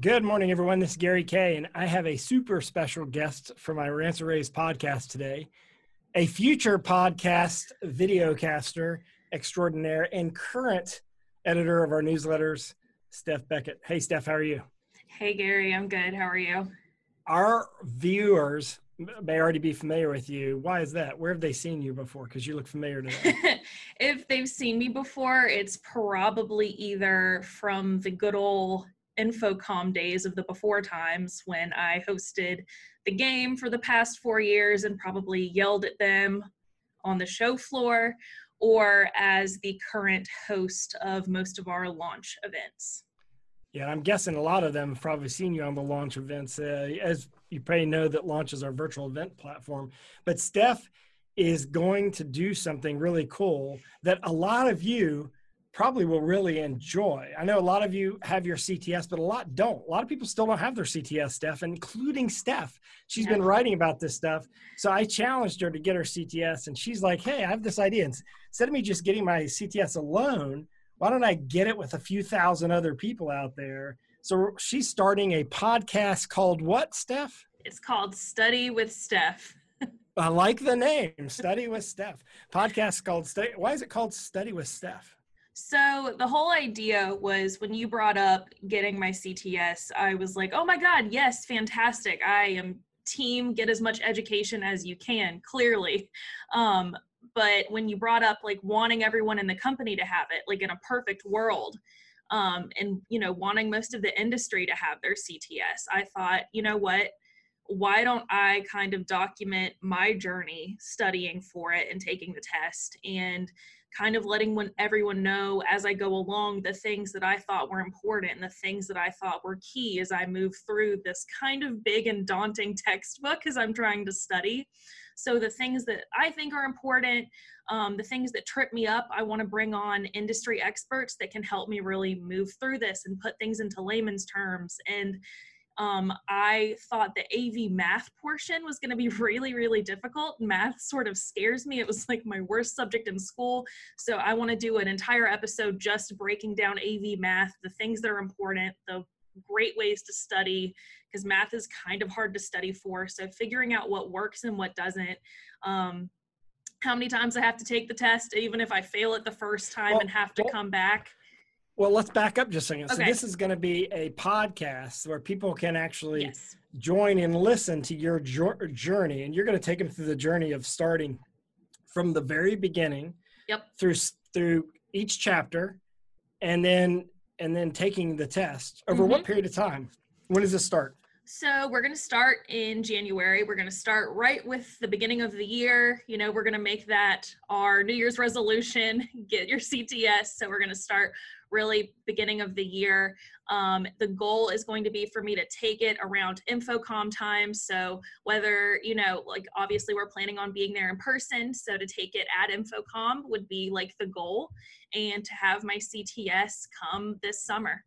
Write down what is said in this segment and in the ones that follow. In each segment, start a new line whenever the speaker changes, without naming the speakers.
Good morning, everyone. This is Gary Kayye, and I have a super special guest for my and Raves podcast today. A future podcast videocaster extraordinaire and current editor of our newsletters, Steph Beckett. Hey, Steph, how are you?
Hey, Gary, I'm good. How are you?
Our viewers may already be familiar with you. Why is that? Where have they seen you before? Because you look familiar to them.
if they've seen me before, it's probably either from the good old InfoComm days of the before times when I hosted the game for the past four years and probably yelled at them on the show floor, or as the current host of most of our launch events.
Yeah, I'm guessing a lot of them have probably seen you on the launch events. Uh, as you probably know, that launches our virtual event platform. But Steph is going to do something really cool that a lot of you probably will really enjoy. I know a lot of you have your CTS, but a lot don't. A lot of people still don't have their CTS, Steph, including Steph. She's yeah. been writing about this stuff. So I challenged her to get her CTS, and she's like, hey, I have this idea. Instead of me just getting my CTS alone, why don't I get it with a few thousand other people out there? So she's starting a podcast called what, Steph?
It's called Study with Steph.
I like the name, Study with Steph. Podcast called Study. Why is it called Study with Steph?
So the whole idea was when you brought up getting my CTS, I was like, oh my God, yes, fantastic. I am team, get as much education as you can, clearly. Um, but when you brought up like wanting everyone in the company to have it like in a perfect world um, and you know wanting most of the industry to have their cts i thought you know what why don't i kind of document my journey studying for it and taking the test and kind of letting when everyone know as I go along the things that I thought were important and the things that I thought were key as I move through this kind of big and daunting textbook as I'm trying to study. So the things that I think are important, um, the things that trip me up, I want to bring on industry experts that can help me really move through this and put things into layman's terms and um, I thought the AV math portion was going to be really, really difficult. Math sort of scares me. It was like my worst subject in school. So I want to do an entire episode just breaking down AV math, the things that are important, the great ways to study, because math is kind of hard to study for. So figuring out what works and what doesn't. Um, how many times I have to take the test, even if I fail it the first time well, and have to well, come back.
Well, let's back up just a second. Okay. So this is going to be a podcast where people can actually yes. join and listen to your journey, and you're going to take them through the journey of starting from the very beginning,
yep,
through through each chapter, and then and then taking the test over mm-hmm. what period of time? When does this start?
So we're going to start in January. We're going to start right with the beginning of the year. You know, we're going to make that our New Year's resolution, get your CTS. So we're going to start really beginning of the year. Um, the goal is going to be for me to take it around InfoComm time. So whether, you know, like obviously we're planning on being there in person. So to take it at InfoComm would be like the goal and to have my CTS come this summer.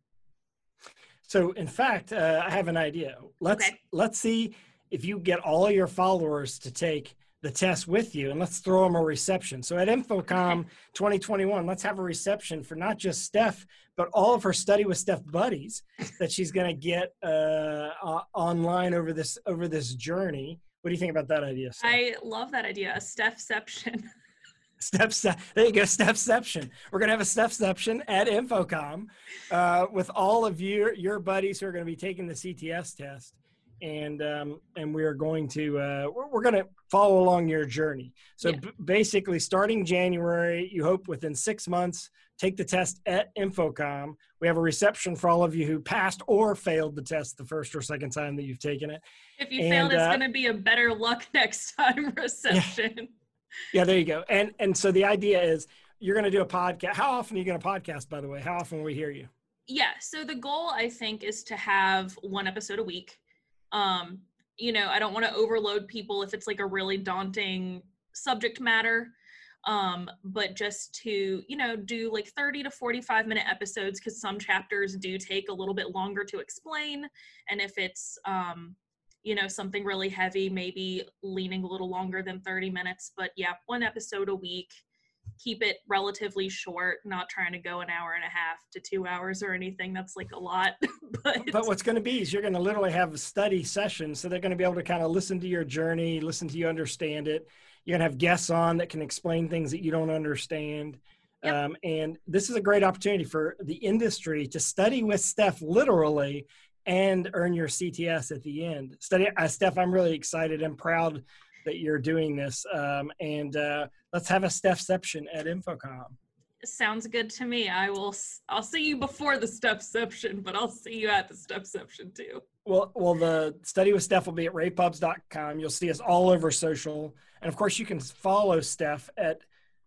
So in fact, uh, I have an idea. Let's okay. let's see if you get all your followers to take the test with you and let's throw them a reception. So at InfoComm 2021, let's have a reception for not just Steph, but all of her study with Steph buddies that she's going to get uh, uh, online over this over this journey. What do you think about that idea?
Steph? I love that idea, a Stephception.
Steph, there you go, Stephception. We're gonna have a Stephception at InfoComm uh, with all of your your buddies who are going to be taking the CTS test and um, and we are going to uh, we're, we're, going to follow along your journey. So yeah. b- basically, starting January, you hope within six months take the test at InfoComm. We have a reception for all of you who passed or failed the test the first or second time that you've taken it.
If you and, failed, it's uh, going to be a better luck next time reception.
Yeah. yeah, there you go. And and so the idea is you're going to do a podcast. How often are you going to podcast? By the way, how often will we hear you?
Yeah. So the goal, I think, is to have one episode a week um you know i don't want to overload people if it's like a really daunting subject matter um but just to you know do like 30 to 45 minute episodes because some chapters do take a little bit longer to explain and if it's um you know something really heavy maybe leaning a little longer than 30 minutes but yeah one episode a week keep it relatively short, not trying to go an hour and a half to two hours or anything. That's like a lot.
but but what's going to be is you're going to literally have a study session. So they're going to be able to kind of listen to your journey, listen to you understand it. You're going to have guests on that can explain things that you don't understand. Yep. Um, and this is a great opportunity for the industry to study with Steph literally and earn your CTS at the end. Study, uh, Steph, I'm really excited and proud that you're doing this. Um, and uh, let's have a Stephception at InfoComm.
Sounds good to me. I will. I'll see you before the Stephception, but I'll see you at the Stephception too.
Well, well, the study with Steph will be at ravepubs.com. You'll see us all over social, and of course, you can follow Steph at.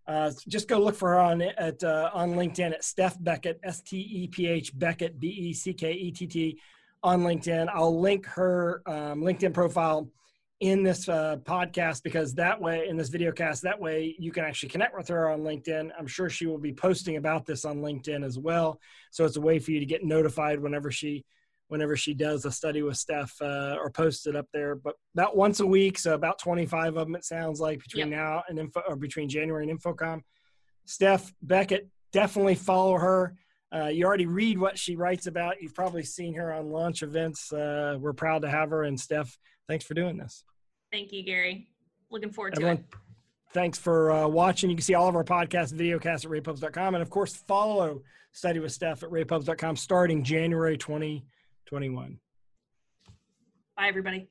Uh, just go look for her on at uh, on LinkedIn at Steph Beckett, S T E P H Beckett, B E C K E T T, on LinkedIn. I'll link her um, LinkedIn profile in this uh, podcast because that way in this video cast that way you can actually connect with her on linkedin. I'm sure she will be posting about this on linkedin as well. So it's a way for you to get notified whenever she whenever she does a study with steph uh, or post it up there. But about once a week so about 25 of them it sounds like between yep. now and info or between january and InfoComm. Steph beckett definitely follow her. Uh, you already read what she writes about. You've probably seen her on launch events. Uh, we're proud to have her. And steph thanks for doing this
Thank you, Gary. Looking forward Everyone, to it.
Thanks for uh, watching. You can see all of our podcasts and videocasts at ravepubs.com. And of course, follow Study with Steph at ravepubs.com starting January 2021.
Bye, everybody.